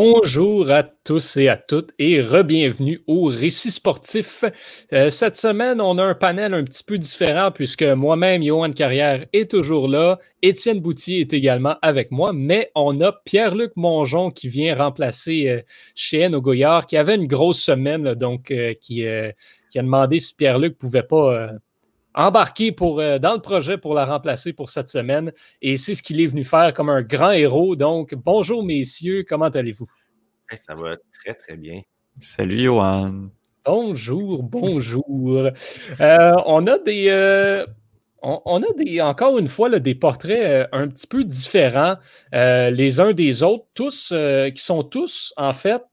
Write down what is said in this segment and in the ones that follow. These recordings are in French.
Bonjour à tous et à toutes et re-bienvenue au Récit sportif. Euh, cette semaine, on a un panel un petit peu différent puisque moi-même, Johan Carrière, est toujours là. Étienne Boutier est également avec moi, mais on a Pierre-Luc Mongeon qui vient remplacer euh, Cheyenne Goyard, qui avait une grosse semaine, donc euh, qui, qui, a demandé si Pierre-Luc pouvait pas embarqué pour, euh, dans le projet pour la remplacer pour cette semaine. Et c'est ce qu'il est venu faire comme un grand héros. Donc, bonjour messieurs, comment allez-vous? ça va très, très bien. Salut Johan. Bonjour, bonjour. Euh, on a des. Euh, on, a des, encore une fois des portraits un petit peu différents les uns des autres, tous qui sont tous en fait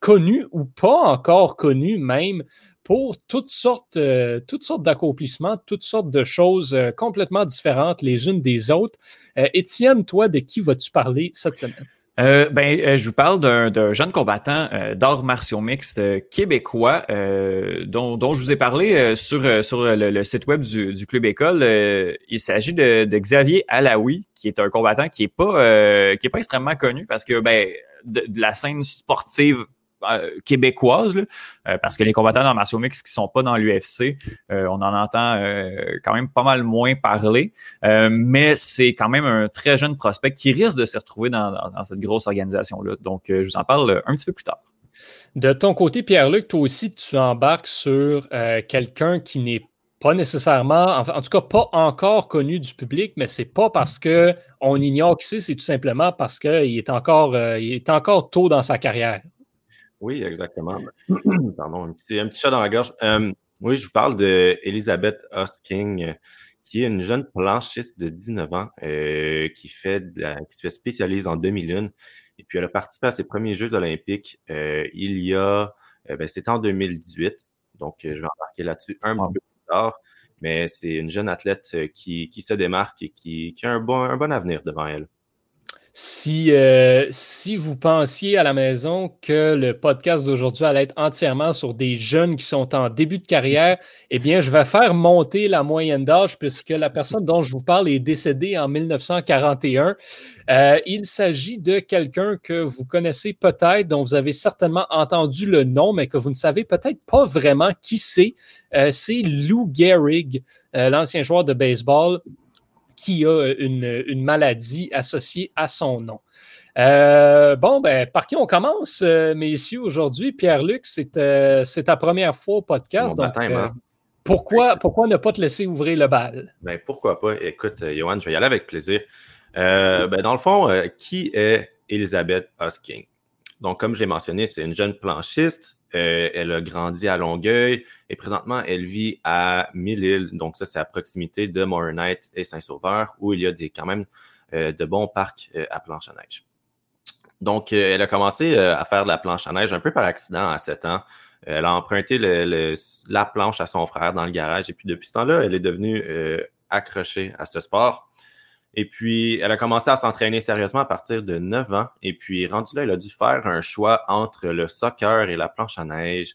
connus ou pas encore connus même pour toutes sortes, euh, toutes sortes d'accomplissements, toutes sortes de choses euh, complètement différentes les unes des autres. Euh, Étienne, toi, de qui vas-tu parler cette semaine? ben, je vous parle d'un jeune combattant d'arts martiaux mixtes québécois dont, je vous ai parlé sur, le, site web du, Club École. il s'agit de, Xavier Alaoui, qui est un combattant qui n'est pas, qui est pas extrêmement connu parce que ben, de la scène sportive euh, québécoise, euh, parce que les combattants dans martiaux mix qui sont pas dans l'UFC, euh, on en entend quand même pas mal moins parler, mais c'est quand même un très jeune prospect qui risque de se retrouver dans, cette grosse organisation-là. Donc, je vous en parle un petit peu plus tard. De ton côté, Pierre-Luc, toi aussi, tu embarques sur quelqu'un qui n'est pas nécessairement, en, tout cas pas encore connu du public, mais c'est pas parce que on ignore qui c'est, c'est tout simplement parce qu'il est est encore tôt dans sa carrière. Oui, exactement. Pardon, un petit, un petit chat dans la gorge. Euh, oui, je vous parle d'Elisabeth Hosking, qui est une jeune planchiste de 19 ans euh, qui, fait qui se fait spécialiser en 2001. Et puis, elle a participé à ses premiers Jeux olympiques euh, il y a, ben, c'était en 2018. Donc, je vais embarquer là-dessus un peu plus tard. Mais c'est une jeune athlète qui, qui se démarque et qui, qui a un bon, un bon avenir devant elle. Si, euh, si vous pensiez à la maison que le podcast d'aujourd'hui allait être entièrement sur des jeunes qui sont en début de carrière, eh bien, je vais faire monter la moyenne d'âge puisque la personne dont je vous parle est décédée en 1941. Euh, il s'agit de quelqu'un que vous connaissez peut-être, dont vous avez certainement entendu le nom, mais que vous ne savez peut-être pas vraiment qui c'est. Euh, c'est Lou Gehrig, l'ancien joueur de baseball qui a une, maladie associée à son nom. Euh, bon, ben, par qui on commence, euh, messieurs, aujourd'hui? Pierre-Luc, euh, c'est ta première fois au podcast. Hein? pourquoi, pourquoi ne pas te laisser ouvrir le bal? Ben, pourquoi pas? Écoute, Johan, je vais y aller avec plaisir. Ben, dans le fond, qui est Elisabeth Hosking? Donc, comme je l'ai mentionné, c'est une jeune planchiste euh, elle a grandi à Longueuil et présentement, elle vit à Mille-Îles. Donc, ça, c'est à proximité de Morinite et Saint-Sauveur, où il y a des, quand même euh, de bons parcs euh, à planche à neige. Donc, elle a commencé à faire de la planche à neige un peu par accident à 7 ans. Elle a emprunté la planche à son frère dans le garage et puis depuis ce temps-là, elle est devenue accrochée à ce sport. Et puis, elle a commencé à s'entraîner sérieusement à partir de 9 ans. Et puis, rendu là, elle a dû faire un choix entre le soccer et la planche à neige.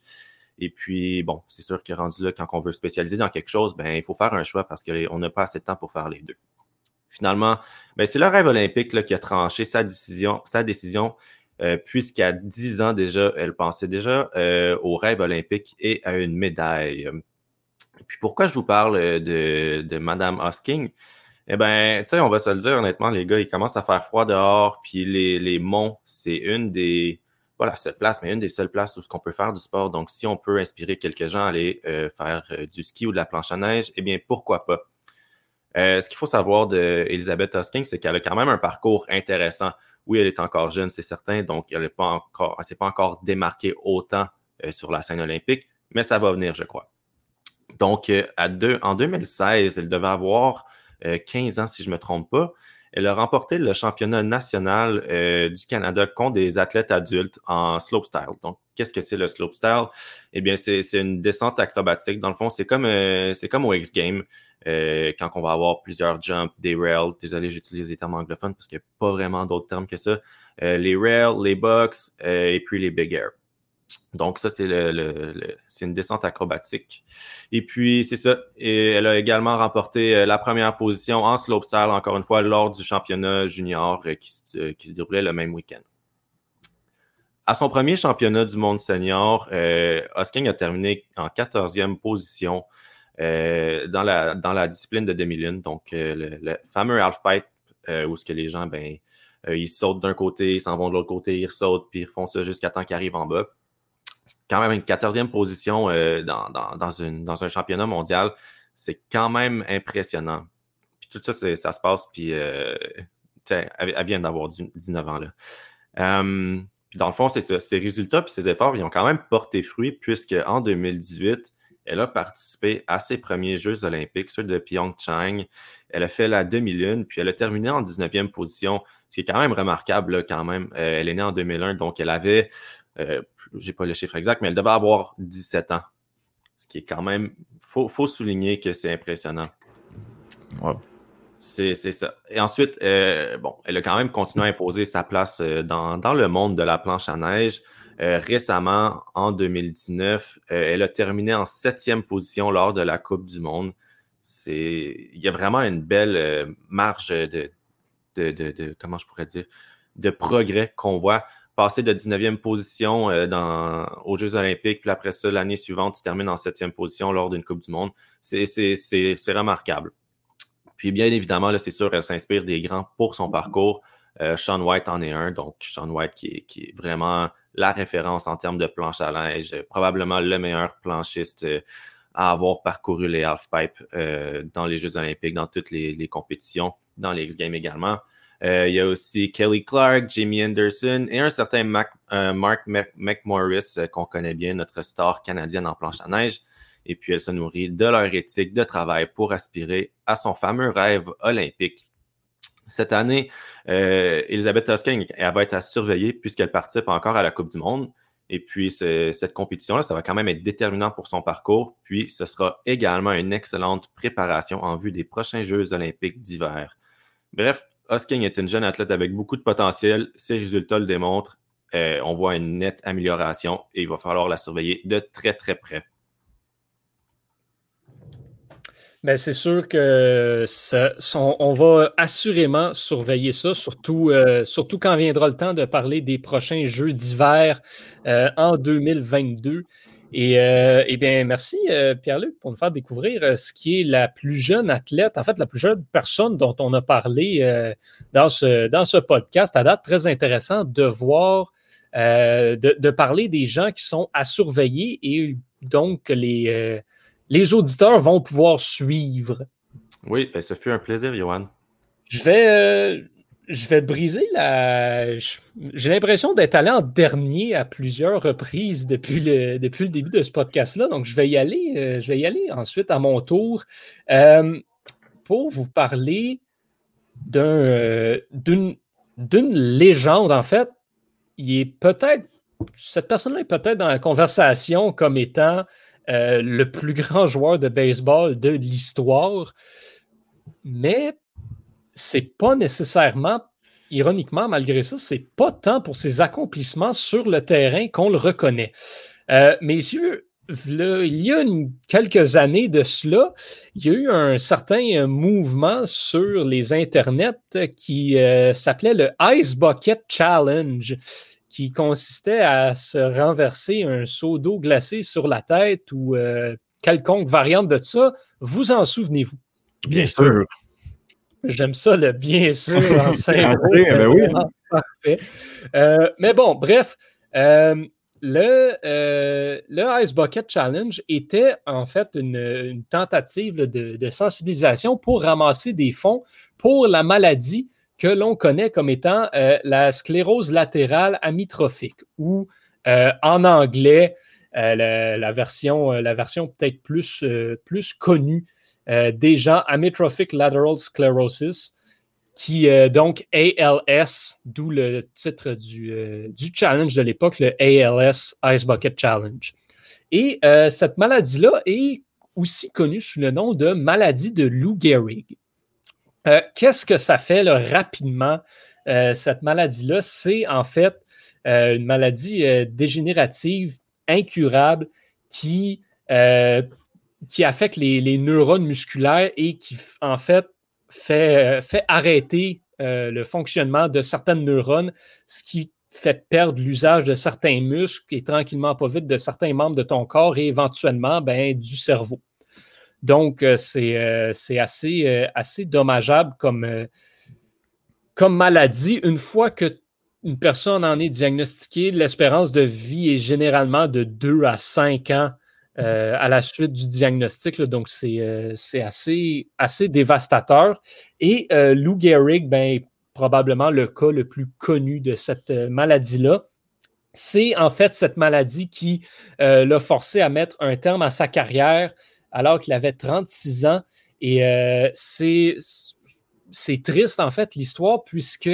Et puis, bon, c'est sûr que rendu là, quand on veut spécialiser dans quelque chose, ben, il faut faire un choix parce qu'on n'a pas assez de temps pour faire les deux. Finalement, ben, c'est le rêve olympique là, qui a tranché sa décision, sa décision euh, puisqu'à 10 ans déjà, elle pensait déjà euh, au rêve olympique et à une médaille. Et puis pourquoi je vous parle de, de Madame Hosking? Eh bien, tu sais, on va se le dire honnêtement, les gars, il commence à faire froid dehors, puis les, les monts, c'est une des, pas la seule place, mais une des seules places où ce qu'on peut faire du sport. Donc, si on peut inspirer quelques gens à aller euh, faire euh, du ski ou de la planche à neige, eh bien, pourquoi pas? Euh, ce qu'il faut savoir d'Elisabeth Hosking, c'est qu'elle a quand même un parcours intéressant. Oui, elle est encore jeune, c'est certain, donc elle ne s'est pas encore démarquée autant sur la scène olympique, mais ça va venir, je crois. Donc, à deux, en 2016, elle devait avoir 15 euh, ans, si je ne me trompe pas. Elle a remporté le championnat national euh, du Canada contre des athlètes adultes en slopestyle. Donc, qu'est-ce que c'est le slopestyle? Eh bien, c'est une descente acrobatique. Dans le fond, c'est comme, euh, comme au X-Game, quand on va avoir plusieurs jumps, des rails. Désolé, j'utilise les termes anglophones parce qu'il n'y a pas vraiment d'autres termes que ça. les rails, les box et puis les big air. Donc, ça, c'est une descente acrobatique. Et puis, c'est ça. Et elle a également remporté euh, la première position en slopestyle, encore une fois, lors du championnat junior euh, qui, se, qui se déroulait le même week-end. à son premier championnat du monde senior, euh, Hosking a terminé en 14e position euh, dans, la, discipline de demi-lune, donc le, le, fameux half-pipe où ce que les gens, ben, ils sautent d'un côté, ils s'en vont de l'autre côté, ils sautent, puis ils font ça jusqu'à temps qu'ils arrivent en bas. Quand même une 14e position dans, dans, dans, une, dans un championnat mondial. C'est quand même impressionnant. Puis tout ça, ça se passe, puis elle, vient d'avoir 19 ans. Là. Euh, dans le fond, c'est Ces résultats et ces efforts, ils ont quand même porté fruit puisque en 2018, elle a participé à ses premiers Jeux olympiques, ceux de Pyeongchang. Elle a fait la demi-lune, puis elle a terminé en 19e position, ce qui est quand même remarquable quand même. Euh, elle est née en 2001, donc elle avait, euh, j'ai pas le chiffre exact, mais elle devait avoir 17 ans. Ce qui est quand même, faut, faut souligner que c'est impressionnant. Wow. C'est ça. Et ensuite, euh, bon, elle a quand même continué à imposer sa place euh, dans, le monde de la planche à neige. Euh, récemment, en 2019, elle a terminé en septième position lors de la Coupe du Monde. Il y a vraiment une belle marge de, de, comment je pourrais dire, de progrès qu'on voit. Passer de 19e position dans, aux Jeux olympiques, puis après ça, l'année suivante, tu termines en septième position lors d'une Coupe du Monde. C'est remarquable. Puis bien évidemment, c'est sûr, elle s'inspire des grands pour son parcours. Euh, Sean White en est un, donc Sean White qui est, vraiment la référence en termes de planche à neige, probablement le meilleur planchiste euh, à avoir parcouru les half-pipes euh, dans les Jeux olympiques, dans toutes les, compétitions, dans les X-Games également. Il y a aussi Kelly Clark, Jamie Anderson et un certain Mark McMorris qu'on connaît bien, notre star canadienne en planche à neige et puis elle se nourrit de leur éthique de travail pour aspirer à son fameux rêve olympique. Cette année, euh, Elisabeth Toscan, elle va être à surveiller puisqu'elle participe encore à la Coupe du Monde. Et puis, cette compétition-là, ça va quand même être déterminant pour son parcours. Puis, ce sera également une excellente préparation en vue des prochains Jeux olympiques d'hiver. Bref, Hosking est une jeune athlète avec beaucoup de potentiel. Ses résultats le démontrent. Euh, on voit une nette amélioration et il va falloir la surveiller de très, très près. Ben, c'est sûr que on va assurément surveiller ça, surtout, euh, surtout quand viendra le temps de parler des prochains Jeux d'hiver euh, en 2022. Et, euh, eh bien, merci Pierre-Luc pour nous faire découvrir ce qui est la plus jeune athlète, en fait, la plus jeune personne dont on a parlé dans, ce, dans ce podcast. À date, très intéressant de voir, de, de, parler des gens qui sont à surveiller et donc les les auditeurs vont pouvoir suivre. Oui, ben, ce fut un plaisir, Johan. Je vais, euh, je vais briser la. J'ai l'impression d'être allé en dernier à plusieurs reprises depuis le, depuis le début de ce podcast-là. Donc, je vais y aller. Euh, je vais y aller ensuite à mon tour euh, pour vous parler d'un, d'une, d'une légende. En fait, il est peut-être. Cette personne-là est peut-être dans la conversation comme étant euh, le plus grand joueur de baseball de l'histoire. Mais c'est pas nécessairement, ironiquement, malgré ça, c'est pas tant pour ses accomplissements sur le terrain qu'on le reconnaît. Euh, messieurs, il y a quelques années de cela, il y a eu un certain mouvement sur les internets qui euh, s'appelait le Ice Bucket Challenge qui consistait à se renverser un seau d'eau glacée sur la tête ou euh, quelconque variante de ça. Vous en souvenez-vous? Bien sûr. J'aime ça, le bien sûr en ben oui. Parfait. Euh, mais bon, bref, euh, le, le, Ice Bucket Challenge était en fait une, tentative de, de, sensibilisation pour ramasser des fonds pour la maladie que l'on connaît comme étant euh, la sclérose latérale amyotrophique ou euh, en anglais, euh, la, version, la version peut-être plus, plus connue des gens, Amyotrophic Lateral Sclerosis, qui est donc ALS, d'où le titre du, du challenge de l'époque, le ALS Ice Bucket Challenge. Et cette maladie-là est aussi connue sous le nom de maladie de Lou Gehrig. Euh, qu'est-ce que ça fait rapidement, euh, cette maladie-là? C'est en fait euh, une maladie dégénérative incurable qui, qui affecte les, neurones musculaires et qui, en fait, fait, fait arrêter le fonctionnement de certaines neurones, ce qui fait perdre l'usage de certains muscles et tranquillement pas vite de certains membres de ton corps et éventuellement ben, du cerveau. Donc, c'est assez, assez dommageable comme, comme maladie. Une fois que une personne en est diagnostiquée, l'espérance de vie est généralement de 2 à 5 ans euh, à la suite du diagnostic. donc, euh, c'est assez, assez dévastateur. Et euh, Lou Gehrig, ben, probablement le cas le plus connu de cette maladie-là. C'est en fait cette maladie qui l'a forcé à mettre un terme à sa carrière alors qu'il avait 36 ans. Et c'est triste, en fait, l'histoire, puisque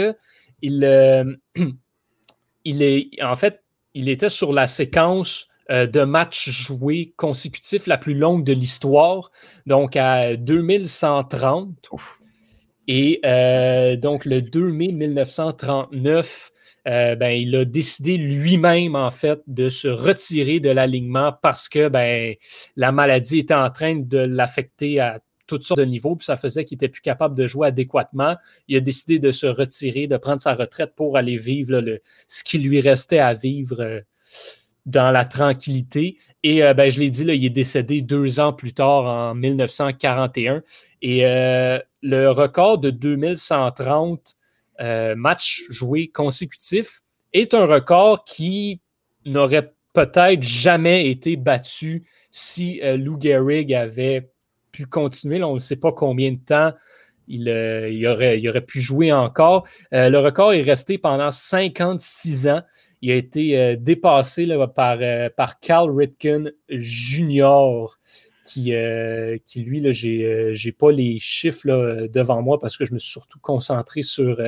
il, il est, en fait, il était sur la séquence euh, de matchs joués consécutifs la plus longue de l'histoire, donc à 2130. Et euh, donc le 2 mai 1939, euh, ben, il a décidé lui-même, en fait, de se retirer de l'alignement parce que ben, la maladie était en train de l'affecter à toutes sortes de niveaux, puis ça faisait qu'il n'était plus capable de jouer adéquatement. Il a décidé de se retirer, de prendre sa retraite pour aller vivre le, ce qui lui restait à vivre dans la tranquillité. Et euh, ben, je l'ai dit, là, il est décédé deux ans plus tard, en 1941. Et euh, le record de 2130 euh, matchs joués consécutifs est un record qui n'aurait peut-être jamais été battu si Lou Gehrig avait pu continuer. on ne sait pas combien de temps il, aurait, il, aurait, pu jouer encore. le record est resté pendant 56 ans. Il a été euh, dépassé par, euh, par Cal Ripken Jr., qui, euh, qui lui, je n'ai pas les chiffres devant moi parce que je me suis surtout concentré sur,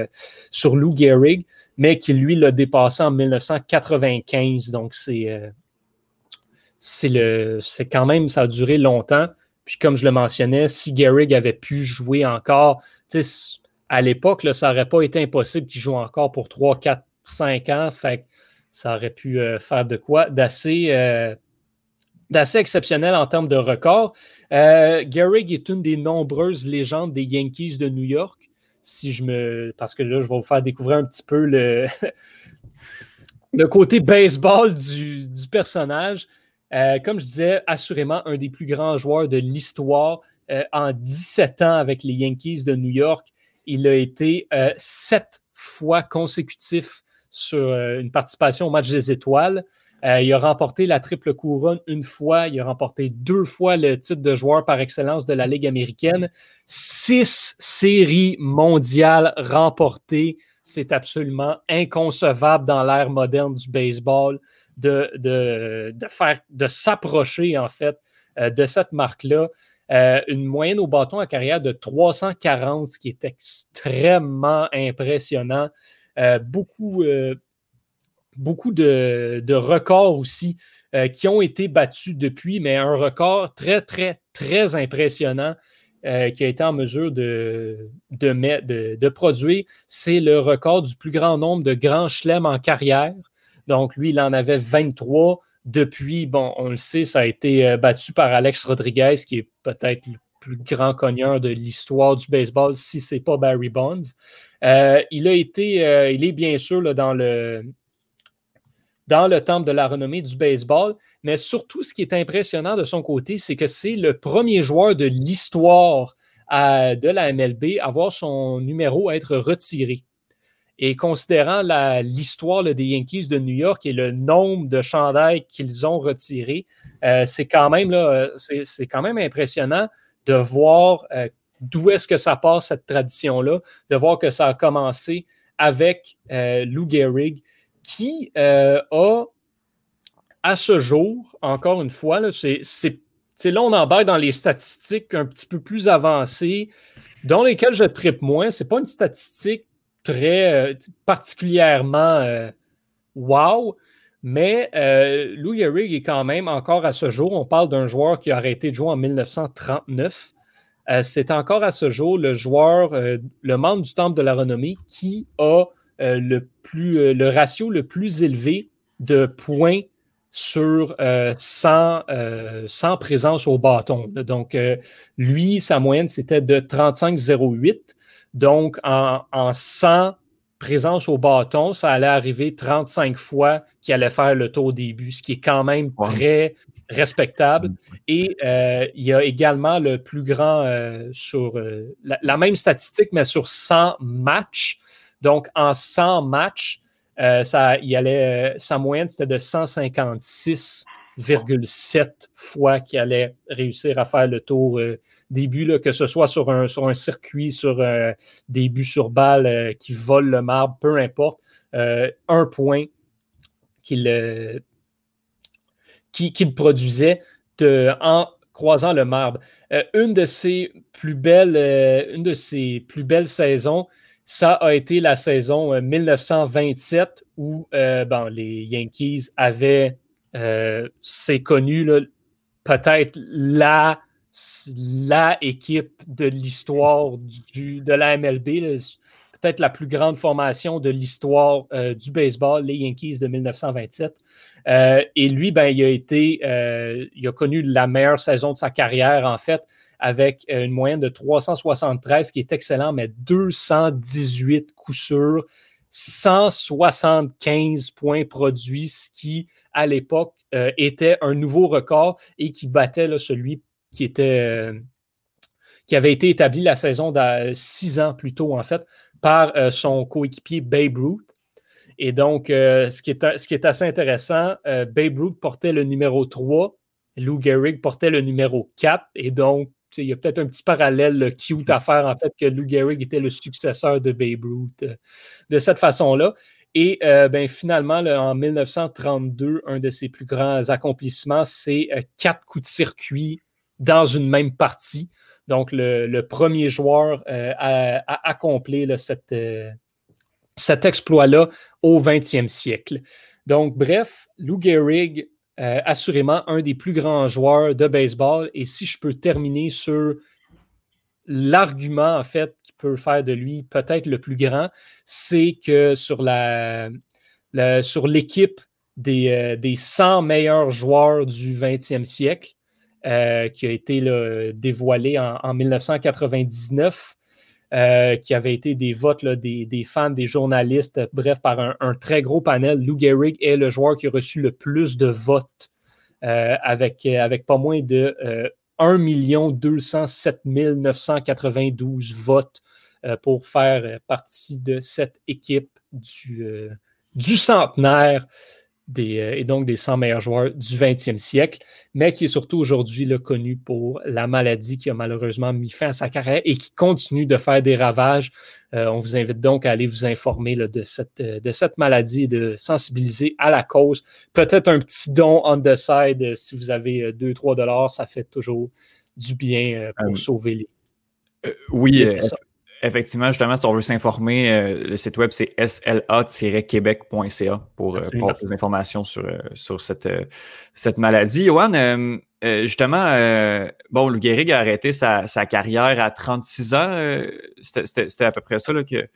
sur Lou Gehrig, mais qui, lui, l'a dépassé en 1995. Donc, c'est c'est quand même, ça a duré longtemps. Puis comme je le mentionnais, si Gehrig avait pu jouer encore, à l'époque, ça n'aurait pas été impossible qu'il joue encore pour 3, 4, 5 ans. Fait ça aurait pu euh, faire de quoi euh, d'assez exceptionnel en termes de record. Euh, est une des nombreuses légendes des Yankees de New York. Parce que là, je vais vous faire découvrir un petit peu le, côté baseball du, personnage. Euh, comme je disais, assurément un des plus grands joueurs de l'histoire. en 17 ans avec les Yankees de New York, il a été sept fois consécutif sur euh, une participation au match des étoiles. Euh, il a remporté la triple couronne une fois. Il a remporté deux fois le titre de joueur par excellence de la Ligue américaine. Six séries mondiales remportées. C'est absolument inconcevable dans l'ère moderne du baseball de, de, de s'approcher, en fait, euh, de cette marque-là. une moyenne au bâton à carrière de 340, ce qui est extrêmement impressionnant. Euh, beaucoup, euh, de, records aussi euh, qui ont été battus depuis, mais un record très, très, très impressionnant qui a été en mesure de, de, de, produire, c'est le record du plus grand nombre de grands chelems en carrière. Donc, lui, il en avait 23. Depuis, bon, on le sait, ça a été battu par Alex Rodriguez, qui est peut-être le plus grand cogneur de l'histoire du baseball, si ce n'est pas Barry Bonds. Euh, il a été, euh, il est bien sûr dans, le, dans le temple de la renommée du baseball, mais surtout ce qui est impressionnant de son côté, c'est que c'est le premier joueur de l'histoire de la MLB à voir son numéro être retiré. Et considérant l'histoire des Yankees de New York et le nombre de chandails qu'ils ont retirés, euh, c'est quand, quand même impressionnant de voir d'où est-ce que ça passe, cette tradition-là, de voir que ça a commencé avec euh, Lou Gehrig, qui euh, a, à ce jour, encore une fois, là, c'est, là, on embarque dans les statistiques un petit peu plus avancées, dans lesquelles je tripe moins. Ce n'est pas une statistique très euh, particulièrement wow, mais Lou Gehrig est quand même encore à ce jour, on parle d'un joueur qui a arrêté de jouer en 1939. Euh, c'est encore à ce jour le joueur, euh, le membre du Temple de la Renommée qui a euh, le, plus, le ratio le plus élevé de points sur 100, présence au bâton. Donc, lui, sa moyenne, c'était de 35,08. Donc, en, en 100 présence au bâton, ça allait arriver 35 fois qu'il allait faire le tour au début, ce qui est quand même très respectable. Mm. Et euh, il y a également le plus grand euh, sur euh, la, même statistique, mais sur 100 matchs. Donc, en 100 matchs, ça, il allait, sa moyenne, c'était de 156,7 fois qu'il allait réussir à faire le tour début, là, que ce soit sur un, un circuit, sur des buts sur balle qui volent le marbre, peu importe. un point qu'il qui, produisait en croisant le marbre. Euh, une, de ses plus belles, euh, une de ses plus belles saisons, ça a été la saison 1927 euh, où les Yankees avaient, c'est connu, peut-être la, la équipe de l'histoire de la MLB, peut-être la plus grande formation de l'histoire du baseball, les Yankees de 1927. Euh, et lui, ben, il a été, euh, il a connu la meilleure saison de sa carrière, en fait, avec euh, une moyenne de 373, qui est excellent, mais 218 coups sûrs, 175 points produits, ce qui, à l'époque, était un nouveau record et qui battait celui qui était qui avait été établi la saison six ans plus tôt, en fait, par son coéquipier Babe Ruth. Et donc, euh, ce, qui est, ce, qui est, assez intéressant, euh, Babe Ruth portait le numéro 3, Lou Gehrig portait le numéro 4. Et donc, il y a peut-être un petit parallèle cute à faire, en fait, que Lou Gehrig était le successeur de Babe Ruth euh, de cette façon-là. Et ben, finalement, en 1932, un de ses plus grands accomplissements, c'est quatre coups de circuit dans une même partie. Donc, le, premier joueur à, accomplir cette, cet exploit-là au 20e siècle. Donc, bref, Lou Gehrig, euh, assurément un des plus grands joueurs de baseball. Et si je peux terminer sur l'argument, en fait, qui peut faire de lui peut-être le plus grand, c'est que sur l'équipe des, euh, des, 100 meilleurs joueurs du 20e siècle, euh, qui a été dévoilé en, en 1999, euh, qui avait été des votes des, fans, des journalistes, bref, par un, très gros panel. Lou Gehrig est le joueur qui a reçu le plus de votes euh, avec, avec pas moins de 1 207 992 votes euh, pour faire partie de cette équipe du, du centenaire euh, et donc des 100 meilleurs joueurs du 20e siècle, mais qui est surtout aujourd'hui connu pour la maladie qui a malheureusement mis fin à sa carrière et qui continue de faire des ravages. Euh, on vous invite donc à aller vous informer de, cette, euh, de cette maladie et de sensibiliser à la cause. Peut-être un petit don on the side si vous avez 2-3 dollars, ça fait toujours du bien pour sauver les. oui, Effectivement, justement, si on veut s'informer, euh, le site web, c'est sla-québec.ca pour, euh, pour plus d'informations sur, euh, sur cette, cette maladie. Johan, justement, bon, le Gehrig a arrêté sa, sa carrière à 36 ans. C'était à peu près ça là, que,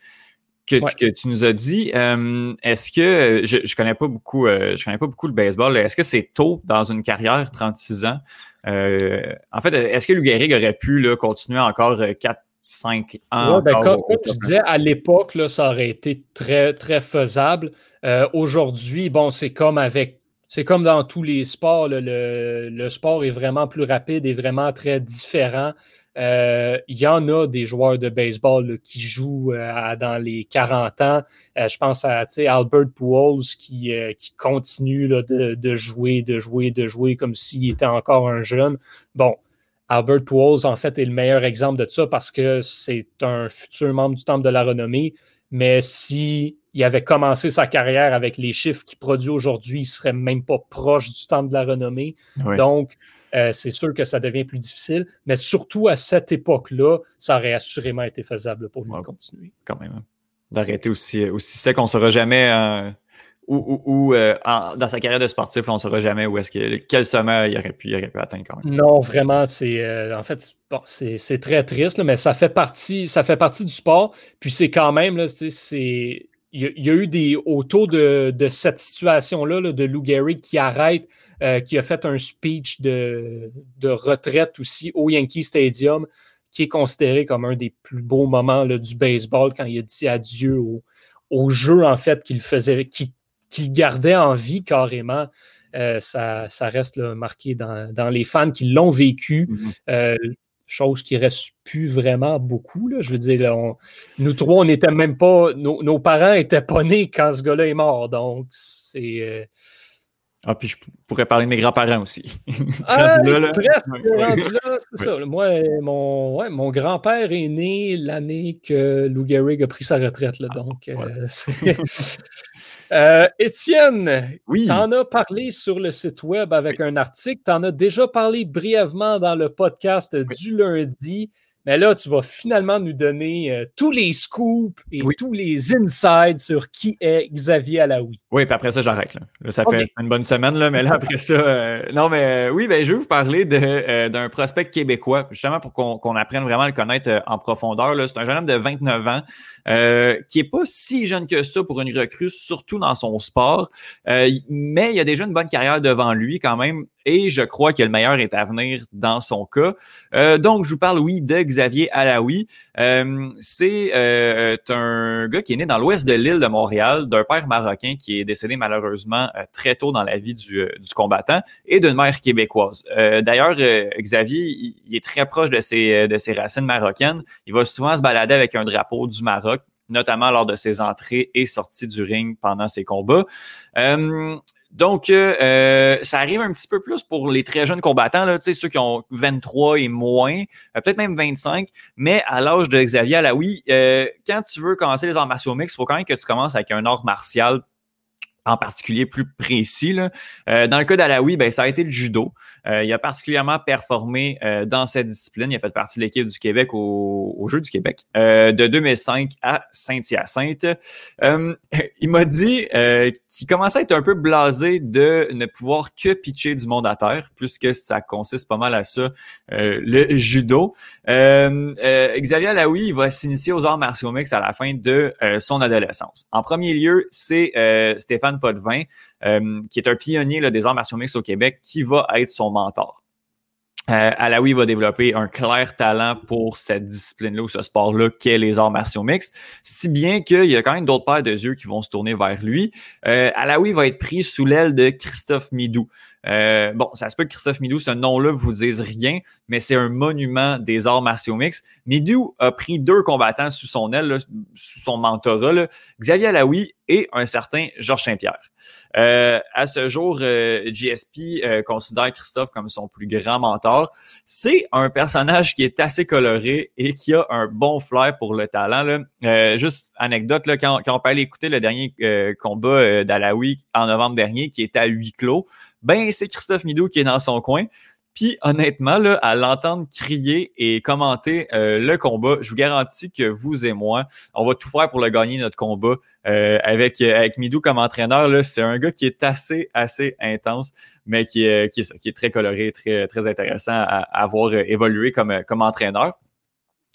que, que, tu nous as dit. Est-ce que je, je connais pas beaucoup, je connais pas beaucoup le baseball. Est-ce que c'est tôt dans une carrière, 36 ans? en fait, est-ce que le Gehrig aurait pu là, continuer encore 4 5 ans. Ben, comme, je disais, à l'époque, ça aurait été très, très faisable. Euh, aujourd'hui, bon, c'est comme avec. C'est comme dans tous les sports, le, sport est vraiment plus rapide et vraiment très différent. Euh, il y en a des joueurs de baseball qui jouent euh, dans les 40 ans. je pense à Albert Pujols qui, qui continue de, de, jouer, de jouer, de jouer comme s'il était encore un jeune. Bon, Albert Pujols, en fait, est le meilleur exemple de ça parce que c'est un futur membre du Temple de la Renommée. Mais s'il avait commencé sa carrière avec les chiffres qu'il produit aujourd'hui, il ne serait même pas proche du Temple de la Renommée. Donc, euh, c'est sûr que ça devient plus difficile. Mais surtout à cette époque-là, ça aurait assurément été faisable pour lui de continuer. Quand même. Hein. D'arrêter aussi, aussi sec, on ne saura jamais. Euh, ou, euh, dans sa carrière de sportif, on ne saura jamais où est-ce que quel sommet il aurait pu, atteindre quand même. Non, vraiment, c'est euh, en fait c'est très triste, mais ça fait partie, ça fait partie du sport. Puis c'est quand même c'est il y, a eu des autour de, cette situation-là de Lou Gehrig qui arrête, euh, qui a fait un speech de, de, retraite aussi au Yankee Stadium, qui est considéré comme un des plus beaux moments du baseball quand il a dit adieu au, au jeu, en fait, qu'il faisait, qu'il gardait en vie carrément. ça, reste marqué dans, les fans qui l'ont vécu. Mm-hmm chose qui reste plus vraiment beaucoup. Là. Je veux dire, nous trois, on n'était même pas. Nos, parents n'étaient pas nés quand ce gars-là est mort. Donc, c'est. Euh, ah, puis je pourrais parler de mes grands-parents aussi. ah, presque rendu là, c'est ça. Moi, mon, ouais, mon grand-père est né l'année que Lou Gehrig a pris sa retraite. Là, donc, euh, Euh, Étienne, oui. tu en as parlé sur le site web avec un article, tu en as déjà parlé brièvement dans le podcast du lundi. Mais là, tu vas finalement nous donner euh, tous les scoops et tous les insides sur qui est Xavier Alaoui. Oui, puis après ça, j'arrête. Ça fait une bonne semaine, là, mais là, après ça. Euh, non, mais euh, oui, ben, je vais vous parler d'un prospect québécois, justement pour qu'on apprenne vraiment à le connaître en profondeur. C'est un jeune homme de 29 ans qui est pas si jeune que ça pour une recrue, surtout dans son sport. mais il a déjà une bonne carrière devant lui quand même et je crois que le meilleur est à venir dans son cas. Euh, donc, je vous parle, oui, de Xavier Alaoui. Euh, c'est euh, un gars qui est né dans l'ouest de l'île de Montréal, d'un père marocain qui est décédé malheureusement très tôt dans la vie du, du combattant et d'une mère québécoise. D'ailleurs, Xavier, il, est très proche de ses, de ses racines marocaines. Il va souvent se balader avec un drapeau du Maroc notamment lors de ses entrées et sorties du ring pendant ses combats. Euh, donc, euh, euh, ça arrive un petit peu plus pour les très jeunes combattants, là, ceux qui ont 23 et moins, euh, peut-être même 25, mais à l'âge de Xavier Alaoui, euh, quand tu veux commencer les arts martiaux mixtes, il faut quand même que tu commences avec un art martial en particulier plus précis. Là. Euh, dans le cas d'Alaoui, ben, ça a été le judo. Euh, il a particulièrement performé euh, dans cette discipline. Il a fait partie de l'équipe du Québec au, au Jeux du Québec de 2005 à Saint-Hyacinthe. il m'a dit qu'il commençait à être un peu blasé de ne pouvoir que pitcher du monde à terre, puisque ça consiste pas mal à ça, le judo. Xavier Alaoui, il va s'initier aux arts martiaux mix à la fin de son adolescence. En premier lieu, c'est Stéphane Potvin, euh, qui est un pionnier des arts martiaux mixtes au Québec, qui va être son mentor. Euh, Alaoui va développer un clair talent pour cette discipline-là ou ce sport-là qu'est les arts martiaux mixtes, si bien qu'il y a quand même d'autres paires de yeux qui vont se tourner vers lui. Euh, Alaoui va être pris sous l'aile de Christophe Midou. Euh, bon, ça se peut que Christophe Midou, ce nom-là, vous dise rien, mais c'est un monument des arts martiaux mixtes. Midou a pris deux combattants sous son aile, sous son mentorat, Xavier Alaoui et un certain Georges Saint-Pierre. Euh, à ce jour, euh, GSP considère Christophe comme son plus grand mentor. C'est un personnage qui est assez coloré et qui a un bon flair pour le talent. Là. juste anecdote, quand, quand on peut aller écouter le dernier combat d'Alaoui en novembre dernier, qui était à huis clos, ben c'est Christophe Midou qui est dans son coin. Puis honnêtement, là, à l'entendre crier et commenter euh, le combat, je vous garantis que vous et moi, on va tout faire pour le gagner notre combat euh, avec avec Midou comme entraîneur. Là, c'est un gars qui est assez assez intense, mais qui est qui est, qui est très coloré, très très intéressant à, à voir évoluer comme comme entraîneur.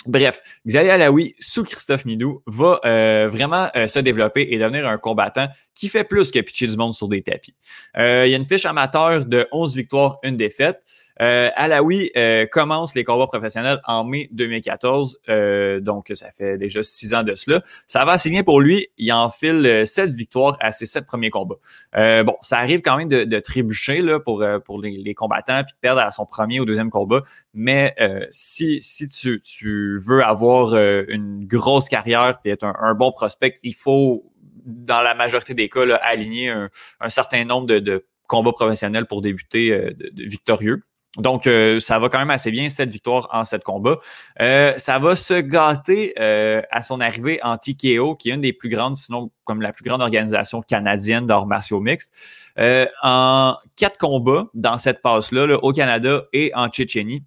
Bref, Xavier Alaoui, sous Christophe Midou, va euh, vraiment euh, se développer et devenir un combattant qui fait plus que pitcher du monde sur des tapis. Euh, il y a une fiche amateur de 11 victoires, une défaite. Euh, Alaoui euh, commence les combats professionnels en mai 2014, euh, donc ça fait déjà six ans de cela. Ça va assez bien pour lui. Il enfile euh, sept victoires à ses sept premiers combats. Euh, bon, ça arrive quand même de, de trébucher là, pour, pour les, combattants puis perdre à son premier ou deuxième combat. Mais si, si tu, tu veux avoir une grosse carrière puis être un, bon prospect, il faut dans la majorité des cas, aligner un, certain nombre de, combats professionnels pour débuter victorieux. Donc, euh, ça va quand même assez bien, cette victoire en sept combats. Euh, ça va se gâter euh, à son arrivée en TKO, qui est une des plus grandes, sinon comme la plus grande organisation canadienne d'arts martiaux mixtes. en quatre combats dans cette passe-là, au Canada et en Tchétchénie.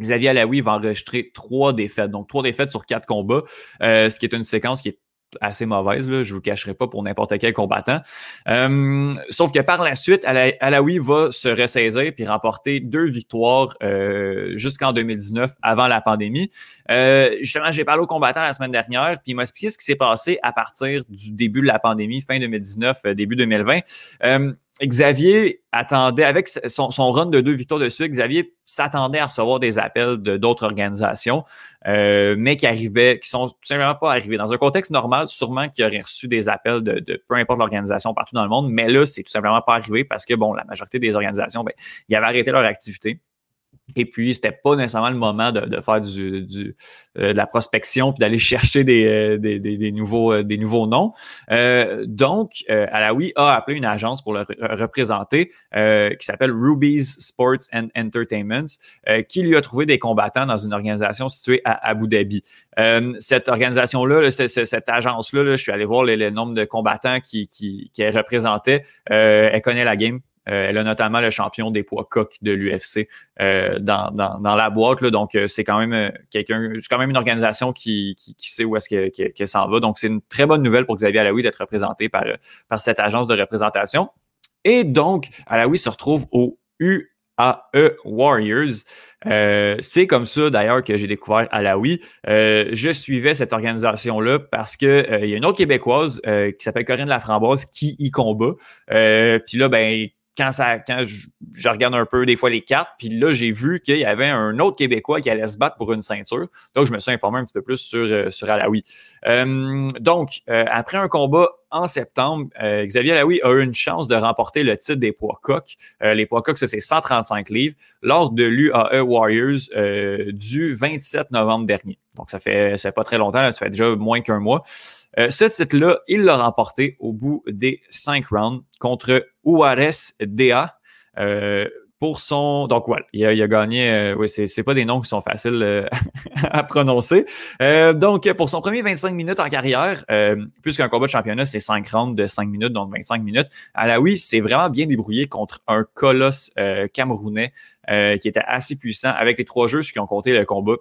Xavier Alaoui va enregistrer trois défaites, donc trois défaites sur quatre combats, ce qui est une séquence qui est assez mauvaise, je vous cacherai pas pour n'importe quel combattant. Euh, sauf que par la suite, Alaoui va se ressaisir puis remporter deux victoires euh, jusqu'en 2019, avant la pandémie. Euh, justement, j'ai parlé aux combattants la semaine dernière, puis il m'a expliqué ce qui s'est passé à partir du début de la pandémie, fin 2019, euh, début 2020. Xavier attendait, avec son, run de deux victoires de suite, Xavier s'attendait à recevoir des appels de d'autres organisations, euh, mais qui arrivaient, qui sont tout simplement pas arrivés. Dans un contexte normal, sûrement qu'il aurait reçu des appels de, de peu importe l'organisation partout dans le monde, mais là, c'est tout simplement pas arrivé parce que, bon, la majorité des organisations, ben, ils avaient arrêté leur activité. Et puis, c'était pas nécessairement le moment de, de faire du, du euh, de la prospection puis d'aller chercher des, euh, des, des, des, nouveaux, euh, des nouveaux noms. Euh, donc, Alaoui a appelé une agence pour le représenter qui s'appelle Ruby's Sports and Entertainment, qui lui a trouvé des combattants dans une organisation située à Abu Dhabi. cette organisation-là, cette agence-là, je suis allé voir le, nombre de combattants qui, qui, qui représentait. elle connaît la game euh, elle a notamment le champion des poids coq de l'UFC euh, dans, dans, la boîte. Là, donc, euh, c'est quand même quelqu'un, c'est quand même une organisation qui, qui, sait où est-ce qu'elle s'en va. Donc, c'est une très bonne nouvelle pour Xavier Alaoui d'être représenté par, par cette agence de représentation. Et donc, Alaoui se retrouve au UAE Warriors. c'est comme ça d'ailleurs que j'ai découvert Alaoui. je suivais cette organisation-là parce que il y a une autre québécoise qui s'appelle Corinne Laframboise qui y combat. Puis là, ben quand ça quand je, regarde un peu des fois les cartes, puis là, j'ai vu qu'il y avait un autre Québécois qui allait se battre pour une ceinture. Donc, je me suis informé un petit peu plus sur, euh, sur Alaoui. Euh, donc, euh, après un combat en septembre, Xavier Alaoui a eu une chance de remporter le titre des poids coq. les poids coq, ça, c'est 135 livres lors de l'UAE Warriors du 27 novembre dernier. Donc, ça fait, ça fait pas très longtemps, ça fait déjà moins qu'un mois. Euh, ce titre-là, il l'a remporté au bout des cinq rounds contre Juarez Dea. Euh, pour son. Donc, voilà, il a, gagné. Euh, oui, c'est, pas des noms qui sont faciles à prononcer. donc, pour son premier 25 minutes en carrière, puisqu'un combat de championnat, c'est 5 rounds de 5 minutes, donc 25 minutes, Alaoui s'est vraiment bien débrouillé contre un colosse camerounais qui était assez puissant avec les trois jeux qui ont compté le combat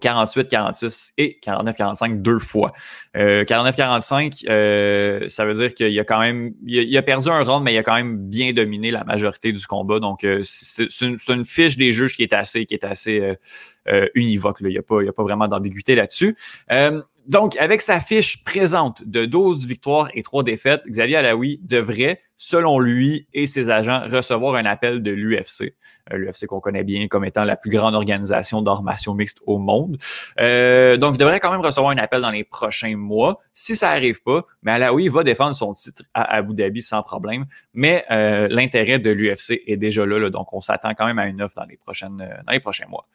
48, 46 et 49, 45 deux fois. Euh, 49, 45, euh, ça veut dire qu'il a quand même, il a, perdu un round, mais il a quand même bien dominé la majorité du combat. Donc, euh, c'est une, fiche des juges qui est assez, qui est assez euh, euh, univoque. Là. Il n'y a, il a pas vraiment d'ambiguïté là-dessus. Donc, avec sa fiche présente de 12 victoires et 3 défaites, Xavier Alaoui devrait selon lui et ses agents, recevoir un appel de l'UFC, euh, l'UFC qu'on connaît bien comme étant la plus grande organisation d'arts martiaux mixtes au monde. Euh, donc, il devrait quand même recevoir un appel dans les prochains mois. Si ça arrive pas, mais Alaoui va défendre son titre à Abu Dhabi sans problème. Mais euh, l'intérêt de l'UFC est déjà là, donc on s'attend quand même à une offre dans les prochaines dans les prochains mois.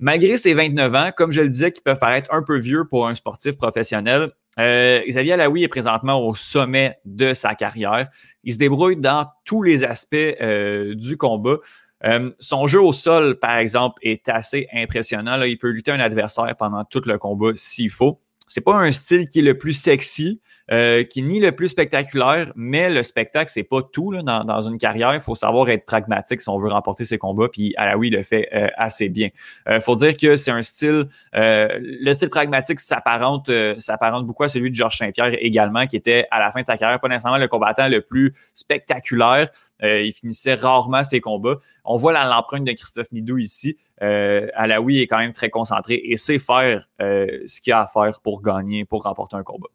Malgré ses 29 ans, comme je le disais, qui peuvent paraître un peu vieux pour un sportif professionnel, euh, Xavier Alaoui est présentement au sommet de sa carrière. Il se débrouille dans tous les aspects euh, du combat. Euh, son jeu au sol, par exemple, est assez impressionnant. Il peut lutter un adversaire pendant tout le combat s'il faut. C'est pas un style qui est le plus sexy, euh, qui est ni le plus spectaculaire, mais le spectacle, c'est pas tout là, dans, dans, une carrière. Il faut savoir être pragmatique si on veut remporter ses combats, puis Alaoui le fait euh, assez bien. Il euh, faut dire que c'est un style, le style pragmatique s'apparente s'apparente beaucoup à celui de Georges Saint-Pierre également, qui était à la fin de sa carrière pas nécessairement le combattant le plus spectaculaire. il finissait rarement ses combats. On voit l'empreinte de Christophe Midou ici. Alaoui est quand même très concentré et sait faire ce qu'il a à faire pour gagner, pour remporter un combat.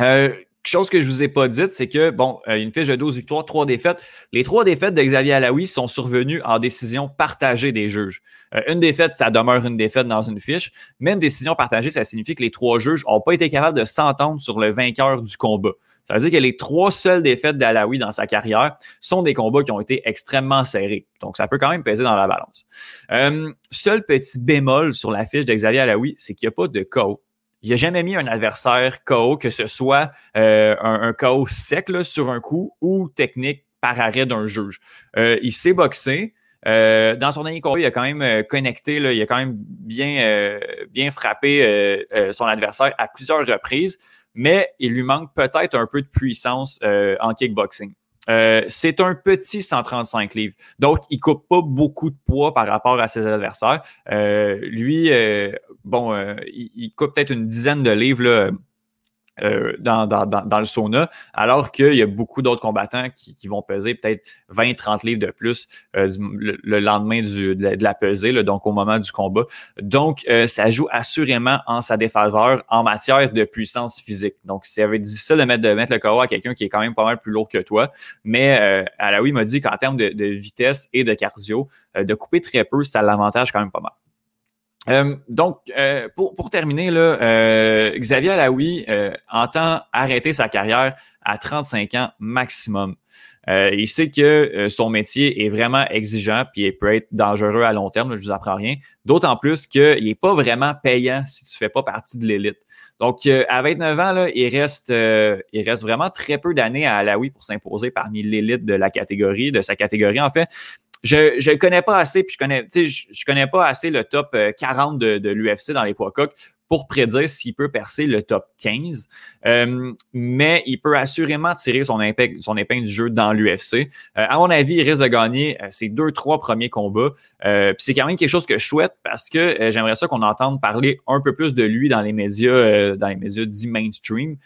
Euh, chose que je vous ai pas dite, c'est que, bon, euh, une fiche de 12 victoires, 3 défaites. Les trois défaites de Xavier Alaoui sont survenues en décision partagée des juges. Euh, une défaite, ça demeure une défaite dans une fiche, mais une décision partagée, ça signifie que les trois juges n'ont pas été capables de s'entendre sur le vainqueur du combat. Ça veut dire que les trois seules défaites d'Alaoui dans sa carrière sont des combats qui ont été extrêmement serrés. Donc, ça peut quand même peser dans la balance. Euh, seul petit bémol sur la fiche de Xavier Alaoui, c'est qu'il n'y a pas de KO il n'a jamais mis un adversaire KO, que ce soit euh, un, KO sec sur un coup ou technique par arrêt d'un juge. Euh, il s'est boxé. Euh, dans son dernier combat, il a quand même connecté, il a quand même bien, bien frappé son adversaire à plusieurs reprises, mais il lui manque peut-être un peu de puissance en kickboxing. Euh, c'est un petit 135 livres. Donc, il coupe pas beaucoup de poids par rapport à ses adversaires. Euh, lui, euh, bon, il, coupe peut-être une dizaine de livres euh, dans, dans, dans, le sauna, alors qu'il y a beaucoup d'autres combattants qui, qui vont peser peut-être 20-30 livres de plus euh, le, lendemain du, de, la, pesée, là, donc au moment du combat. Donc, euh, ça joue assurément en sa défaveur en matière de puissance physique. Donc, ça va être difficile de mettre, de mettre le KO à quelqu'un qui est quand même pas mal plus lourd que toi. Mais euh, Alaoui m'a dit qu'en termes de, de, vitesse et de cardio, de couper très peu, ça l'avantage quand même pas mal. Euh, donc, euh, pour, pour, terminer, là, euh, Xavier Alaoui entend arrêter sa carrière à 35 ans maximum. il sait que son métier est vraiment exigeant puis il peut être dangereux à long terme, je vous apprends rien. D'autant plus qu'il n'est pas vraiment payant si tu fais pas partie de l'élite. Donc, à 29 ans, là, il, reste, il reste vraiment très peu d'années à Alaoui pour s'imposer parmi l'élite de la catégorie, de sa catégorie en fait je je connais pas assez, puis je connais, je, je connais pas assez le top 40 euh, de, de l'UFC dans les poids coques pour prédire s'il peut percer le top 15. Euh, mais il peut assurément tirer son épingle, son épingle du jeu dans l'UFC. Euh, à mon avis, il risque de gagner euh, ses deux, trois premiers combats. Euh, puis c'est quand même quelque chose que je souhaite parce que j'aimerais ça qu'on entende parler un peu plus de lui dans les médias, dans les médias dits mainstream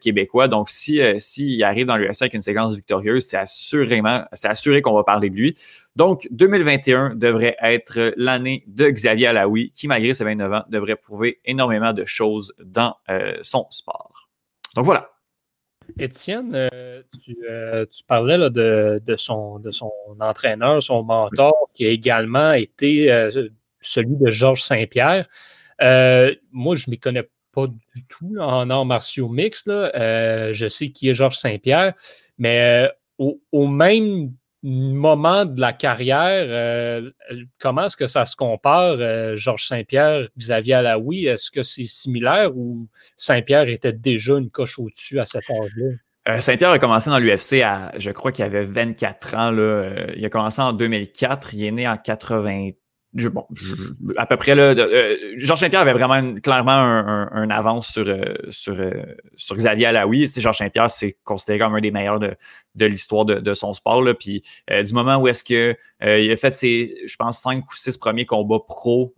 québécois. Donc, si s'il arrive dans l'UFC avec une séquence victorieuse, c'est assurément, c'est assuré qu'on va parler de lui. Donc, 2021 devrait être l'année de Xavier Alaoui, qui, malgré ses 29 ans, devrait prouver énormément de choses dans euh, son sport. Donc voilà. Étienne, euh, euh, tu, parlais de, son, de son entraîneur, son mentor, qui a également été celui de Georges Saint-Pierre. moi, je ne m'y connais pas du tout en arts martiaux mixtes. je sais qui est Georges Saint-Pierre, mais au, au, même moment de la carrière, euh, comment est-ce que ça se compare, euh, Georges Saint-Pierre, Xavier Alaoui? Est-ce que c'est similaire ou Saint-Pierre était déjà une coche au-dessus à cet âge-là? Euh, Saint-Pierre a commencé dans l'UFC à, je crois qu'il avait 24 ans. Là. il a commencé en 2004, il est né en 80, je, bon, à peu près là. Euh, Georges Saint-Pierre avait vraiment clairement un, un, avance sur euh, sur euh, sur Xavier Alaoui. Georges Saint-Pierre, c'est considéré comme un des meilleurs de, de l'histoire de, de, son sport. Là. Puis du moment où est-ce que il a fait ses, je pense, cinq ou six premiers combats pro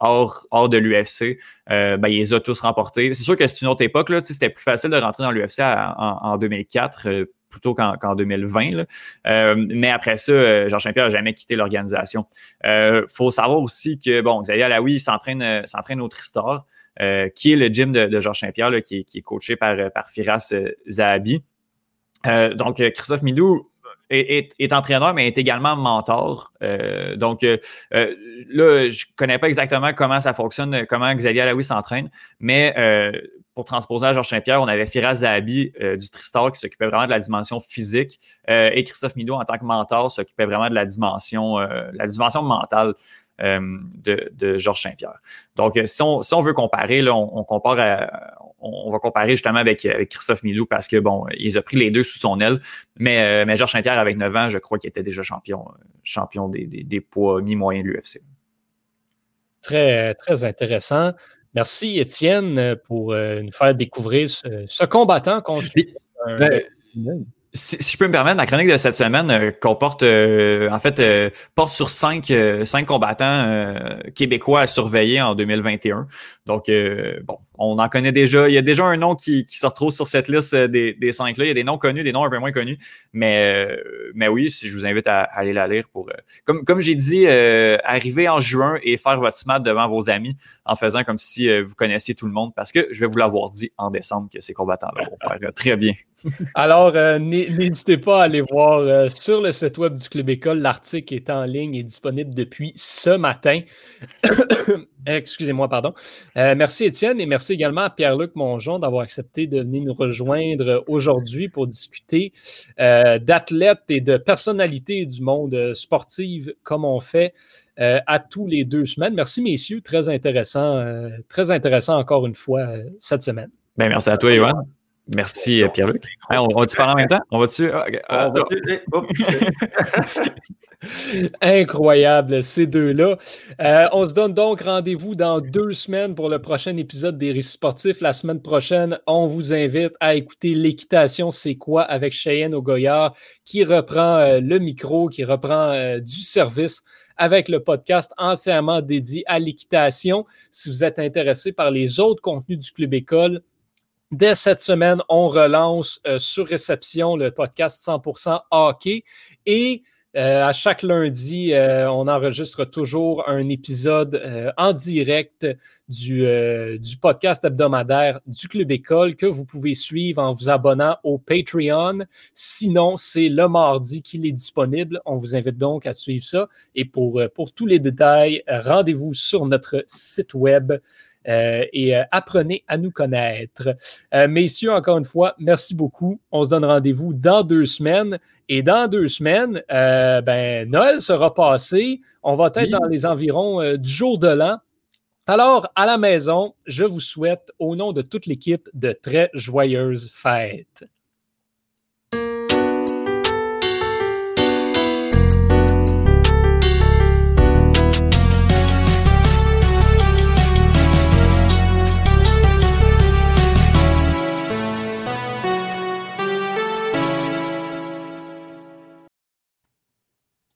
hors, hors de l'UFC, ben, il les a tous remportés. C'est sûr que c'est une autre époque. Là, c'était plus facile de rentrer dans l'UFC en, en, 2004 plutôt qu'en 2020. Euh, mais après ça, euh, Georges Saint-Pierre n'a jamais quitté l'organisation. Il euh, faut savoir aussi que, bon, Xavier Alaoui s'entraîne au Tristar, qui est le gym de, Georges Saint-Pierre, qui, qui, est coaché par, par Firas Zahabi. donc, Christophe Midou est, est, entraîneur, mais est également mentor. donc là, je connais pas exactement comment ça fonctionne, comment Xavier Alaoui s'entraîne, mais pour transposer à Georges Saint-Pierre, on avait Firas Zahabi euh, du Tristar qui s'occupait vraiment de la dimension physique euh, et Christophe Mido en tant que mentor s'occupait vraiment de la dimension, euh, la dimension mentale de, de, Georges Saint-Pierre. Donc, si on, si on veut comparer, là, on, compare on, va comparer justement avec, Christophe Midou parce que bon, il a pris les deux sous son aile. Mais, mais Georges Saint-Pierre, avec 9 ans, je crois qu'il était déjà champion, champion des, des, des poids mi-moyens de l'UFC. Très, très intéressant. Merci, Étienne, pour euh, nous faire découvrir ce, combattant qu'on suit. Ben, si, je peux me permettre, ma chronique de cette semaine euh, comporte, euh, en fait, euh, porte sur cinq, cinq combattants québécois à surveiller en 2021. Donc, bon, on en connaît déjà. Il y a déjà un nom qui, qui se retrouve sur cette liste des, des cinq-là. Il y a des noms connus, des noms un peu moins connus. Mais, mais oui, je vous invite à, aller la lire pour, comme, comme j'ai dit, arriver en juin et faire votre SMAT devant vos amis en faisant comme si vous connaissiez tout le monde parce que je vais vous l'avoir dit en décembre que ces combattants-là vont faire très bien. Alors, euh, n'hésitez pas à aller voir euh, sur le site web du Club École. L'article est en ligne et disponible depuis ce matin. Excusez-moi, pardon. Euh, merci Étienne et merci également à Pierre-Luc Mongeon d'avoir accepté de venir nous rejoindre aujourd'hui pour discuter d'athlètes et de personnalités du monde sportif comme on fait à tous les deux semaines. Merci messieurs, très intéressant, très intéressant encore une fois cette semaine. Ben, merci à toi, Yvan. Merci, Pierre-Luc. on, va-tu parler en même temps? On va-tu? Ah, Incroyable, ces deux-là. Euh, on se donne donc rendez-vous dans deux semaines pour le prochain épisode des Récits sportifs. La semaine prochaine, on vous invite à écouter L'équitation, c'est quoi avec Cheyenne Ogoyard qui reprend euh, le micro, qui reprend euh, du service avec le podcast entièrement dédié à l'équitation. Si vous êtes intéressé par les autres contenus du Club École, Dès cette semaine, on relance sur réception le podcast 100% hockey et à chaque lundi, on enregistre toujours un épisode en direct du, podcast hebdomadaire du Club École que vous pouvez suivre en vous abonnant au Patreon. Sinon, c'est le mardi qu'il est disponible. On vous invite donc à suivre ça. Et pour, tous les détails, rendez-vous sur notre site web euh, et euh, apprenez à nous connaître. Euh, messieurs, encore une fois, merci beaucoup. On se donne rendez-vous dans deux semaines. Et dans deux semaines, ben, Noël sera passé. On va être dans les environs du jour de l'an. Alors, à la maison, je vous souhaite, au nom de toute l'équipe, de très joyeuses fêtes.